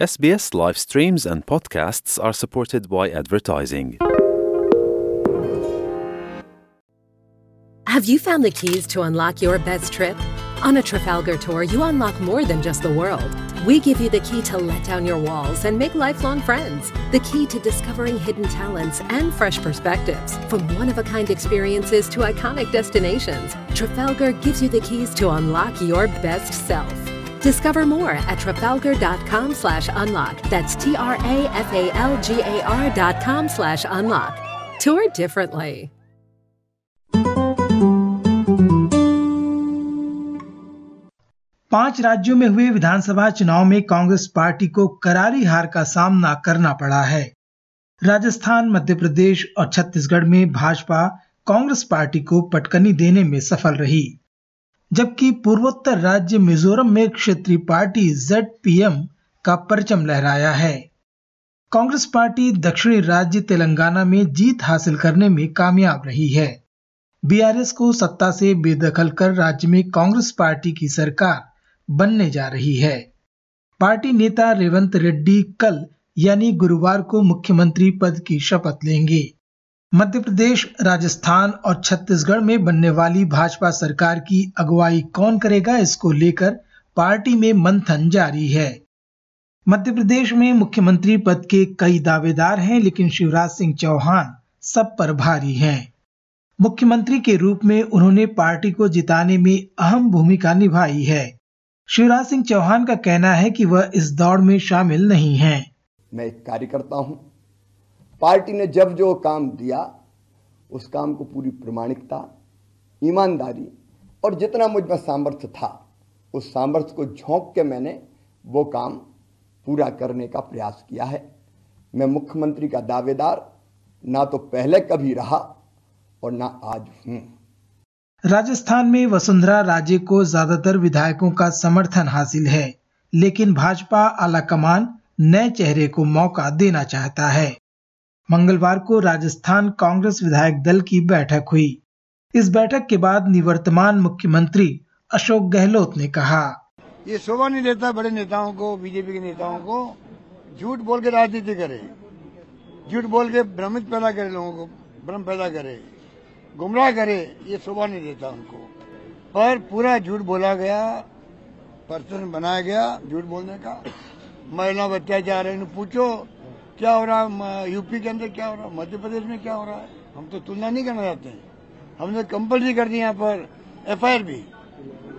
SBS live streams and podcasts are supported by advertising. Have you found the keys to unlock your best trip? On a Trafalgar tour, you unlock more than just the world. We give you the key to let down your walls and make lifelong friends, the key to discovering hidden talents and fresh perspectives. From one of a kind experiences to iconic destinations, Trafalgar gives you the keys to unlock your best self. Discover more at trafalgar.com slash unlock. That's T R A F A L G A R dot com slash unlock. Tour differently. पाँच राज्यों में हुए विधानसभा चुनाव में Congress party को करारी हार का सामना करना पड़ा है राजस्थान, मध्य प्रदेश और छत्तीसगढ़ में भाजपा कांग्रेस पार्टी को पटकनी देने में सफल रही जबकि पूर्वोत्तर राज्य मिजोरम में क्षेत्रीय पार्टी ZPM का परचम लहराया है। कांग्रेस पार्टी दक्षिणी राज्य तेलंगाना में जीत हासिल करने में कामयाब रही है। बीआरएस को सत्ता से बेदखल कर राज्य में कांग्रेस पार्टी की सरकार बनने जा रही है। पार्टी नेता रेवंत रेड्डी कल यानी गुरुवार को मुख्यमंत्री पद की शपथ लेंगे। मध्य प्रदेश, राजस्थान और छत्तीसगढ़ में बनने वाली भाजपा सरकार की अगुवाई कौन करेगा, इसको लेकर पार्टी में मंथन जारी है। मध्य प्रदेश में मुख्यमंत्री पद के कई दावेदार हैं, लेकिन शिवराज सिंह चौहान सब पर भारी हैं। मुख्यमंत्री के रूप में उन्होंने पार्टी को जिताने में अहम भूमिका निभाई है। शिवराज सिंह चौहान का कहना है कि वह इस दौड़ में शामिल नहीं हैं। मैं एक कार्यकर्ता हूँ पार्टी ने जब जो काम दिया, उस काम को पूरी प्रमाणिकता, ईमानदारी और जितना मुझमें सामर्थ्य था, उस सामर्थ्य को झोंक के मैंने वो काम पूरा करने का प्रयास किया है। मैं मुख्यमंत्री का दावेदार ना तो पहले कभी रहा और ना आज हूँ। राजस्थान में वसुंधरा राजे को ज़्यादातर विधायकों का समर्थन हासिल है, लेकिन भाजपा आलाकमान नए चेहरे को मौका देना चाहता है। मंगलवार को राजस्थान कांग्रेस विधायक दल की बैठक हुई। इस बैठक के बाद निवर्तमान मुख्यमंत्री अशोक गहलोत ने कहा। ये शोभा नहीं देता बड़े नेताओं को, बीजेपी के नेताओं को। झूठ बोल के राजनीति करे। झूठ बोल के भ्रमित पैदा करे लोगों को, भ्रम पैदा करे। गुमराह करे, ये शोभा नहीं देता उनको। पर पूरा झूठ बोला गया पर्सन बनाया गया झूठ बोलने का। महिला अत्याचार है पूछो। क्या हो रहा है? यूपी के अंदर क्या हो रहा है? मध्य प्रदेश में क्या हो रहा है? हम तो तुलना नहीं करना चाहते। हैं हमने कंपल्सरी कर दी यहाँ पर एफआईआर भी।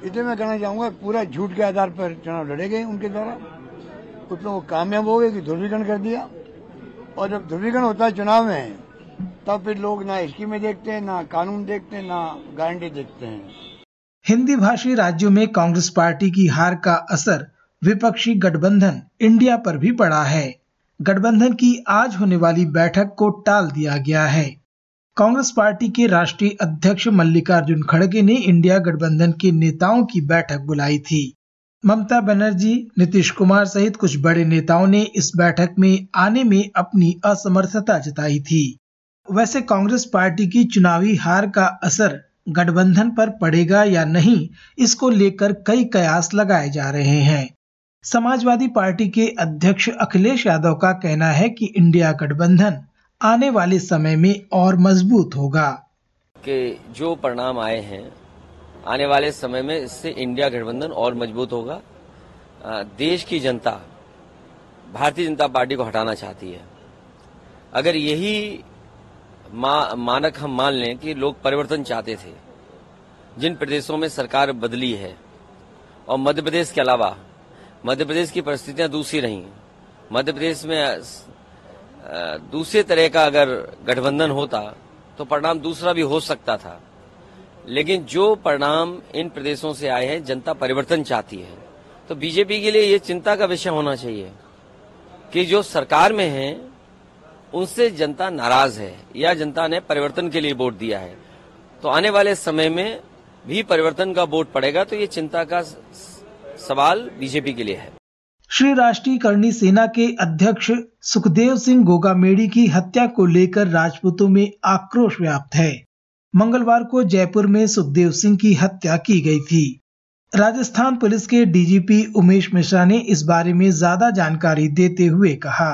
इतने मैं कहना चाहूँगा, पूरा झूठ के आधार पर चुनाव लड़े गए उनके द्वारा। उसमें वो कामयाब हो गए कि ध्रुवीकरण कर दिया। और जब ध्रुवीकरण होता है चुनाव में, तब फिर लोग ना स्कीमें देखते हैं, ना कानून देखते हैं, ना गारंटी देखते हैं। हिंदी भाषी राज्यों में कांग्रेस पार्टी की हार का असर विपक्षी गठबंधन इंडिया पर भी पड़ा है। गठबंधन की आज होने वाली बैठक को टाल दिया गया है। कांग्रेस पार्टी के राष्ट्रीय अध्यक्ष मल्लिकार्जुन खड़गे ने इंडिया गठबंधन के नेताओं की बैठक बुलाई थी। ममता बनर्जी, नीतीश कुमार सहित कुछ बड़े नेताओं ने इस बैठक में आने में अपनी असमर्थता जताई थी। वैसे कांग्रेस पार्टी की चुनावी हार का असर गठबंधन पर पड़ेगा या नहीं, इसको लेकर कई कयास लगाए जा रहे हैं। समाजवादी पार्टी के अध्यक्ष अखिलेश यादव का कहना है कि इंडिया गठबंधन आने वाले समय में और मज़बूत होगा। के जो परिणाम आए हैं आने वाले समय में इससे इंडिया गठबंधन और मज़बूत होगा। देश की जनता भारतीय जनता पार्टी को हटाना चाहती है। अगर यही मा, मानक हम मान लें कि लोग परिवर्तन चाहते थे जिन प्रदेशों में सरकार बदली है और मध्य प्रदेश के अलावा मध्य प्रदेश की परिस्थितियाँ दूसरी रही मध्य प्रदेश में दूसरे तरह का अगर गठबंधन होता तो परिणाम दूसरा भी हो सकता था। लेकिन जो परिणाम इन प्रदेशों से आए हैं, जनता परिवर्तन चाहती है। तो बीजेपी के लिए ये चिंता का विषय होना चाहिए कि जो सरकार में है, उनसे जनता नाराज़ है, या जनता ने परिवर्तन के लिए वोट दिया है। तो आने वाले समय में भी परिवर्तन का वोट पड़ेगा तो ये चिंता का सवाल बीजेपी के लिए है। श्री राष्ट्रीय करणी सेना के अध्यक्ष सुखदेव सिंह गोगामेड़ी की हत्या को लेकर राजपूतों में आक्रोश व्याप्त है। मंगलवार को जयपुर में सुखदेव सिंह की हत्या की गई थी। राजस्थान पुलिस के डीजीपी उमेश मिश्रा ने इस बारे में ज़्यादा जानकारी देते हुए कहा।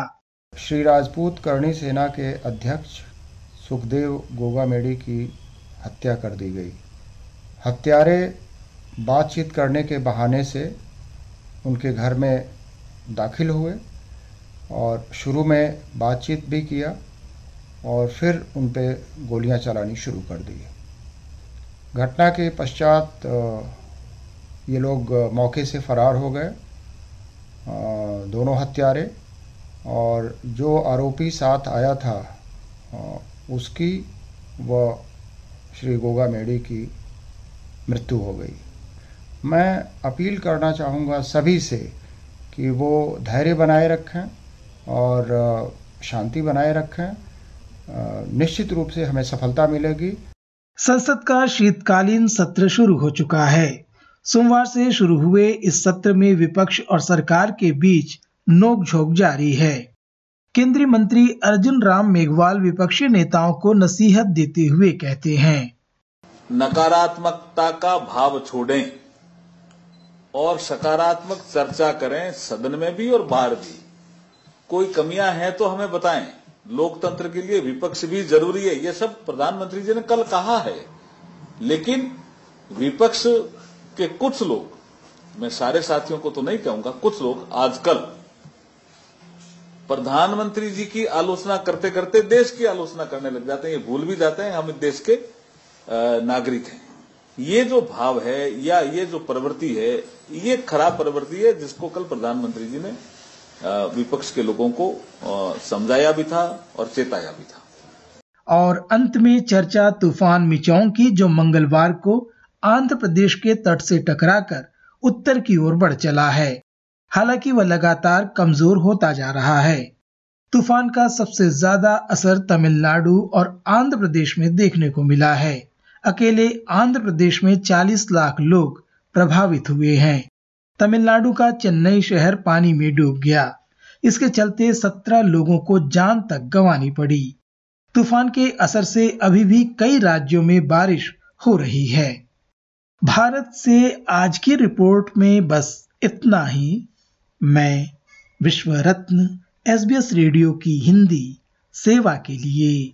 श्री राजपूत करणी सेना के अध्यक्ष सुखदेव गोगामेडी की हत्या कर दी गई। हत्यारे बातचीत करने के बहाने से उनके घर में दाखिल हुए और शुरू में बातचीत भी किया और फिर उन पर गोलियाँ चलानी शुरू कर दी। घटना के पश्चात ये लोग मौके से फरार हो गए दोनों हत्यारे और जो आरोपी साथ आया था उसकी व श्री गोगा मेड़ी की मृत्यु हो गई। मैं अपील करना चाहूँगा सभी से कि वो धैर्य बनाए रखें और शांति बनाए रखें। निश्चित रूप से हमें सफलता मिलेगी। संसद का शीतकालीन सत्र शुरू हो चुका है। सोमवार से शुरू हुए इस सत्र में विपक्ष और सरकार के बीच नोकझोंक जारी है। केंद्रीय मंत्री अर्जुन राम मेघवाल विपक्षी नेताओं को नसीहत देते हुए कहते हैं नकारात्मकता का भाव छोड़ें। और सकारात्मक चर्चा करें सदन में भी और बाहर भी। कोई कमियाँ हैं तो हमें बताएँ। लोकतंत्र के लिए विपक्ष भी ज़रूरी है। ये सब प्रधानमंत्री जी ने कल कहा है। लेकिन विपक्ष के कुछ लोग, मैं सारे साथियों को तो नहीं कहूँगा, कुछ लोग आजकल प्रधानमंत्री जी की आलोचना करते करते देश की आलोचना करने लग जाते हैं। ये भूल भी जाते हैं, हम देश के नागरिक हैं। ये जो भाव है या ये जो प्रवृत्ति है, ये खराब प्रवृत्ति है जिसको कल प्रधानमंत्री जी ने विपक्ष के लोगों को समझाया भी था और चेताया भी था। और अंत में चर्चा तूफ़ान मिचौंग की, जो मंगलवार को आंध्र प्रदेश के तट से टकराकर उत्तर की ओर बढ़ चला है। हालाँकि वह लगातार कमज़ोर होता जा रहा है। तूफ़ान का सबसे ज़्यादा असर तमिलनाडु और आंध्र प्रदेश में देखने को मिला है। अकेले आंध्र प्रदेश में 40 लाख लोग प्रभावित हुए हैं। तमिलनाडु का चेन्नई शहर पानी में डूब गया। इसके चलते 17 लोगों को जान तक गंवानी पड़ी। तूफ़ान के असर से अभी भी कई राज्यों में बारिश हो रही है। भारत से आज की रिपोर्ट में बस इतना ही। मैं विश्व रत्न एसबीएस रेडियो की हिंदी सेवा के लिए।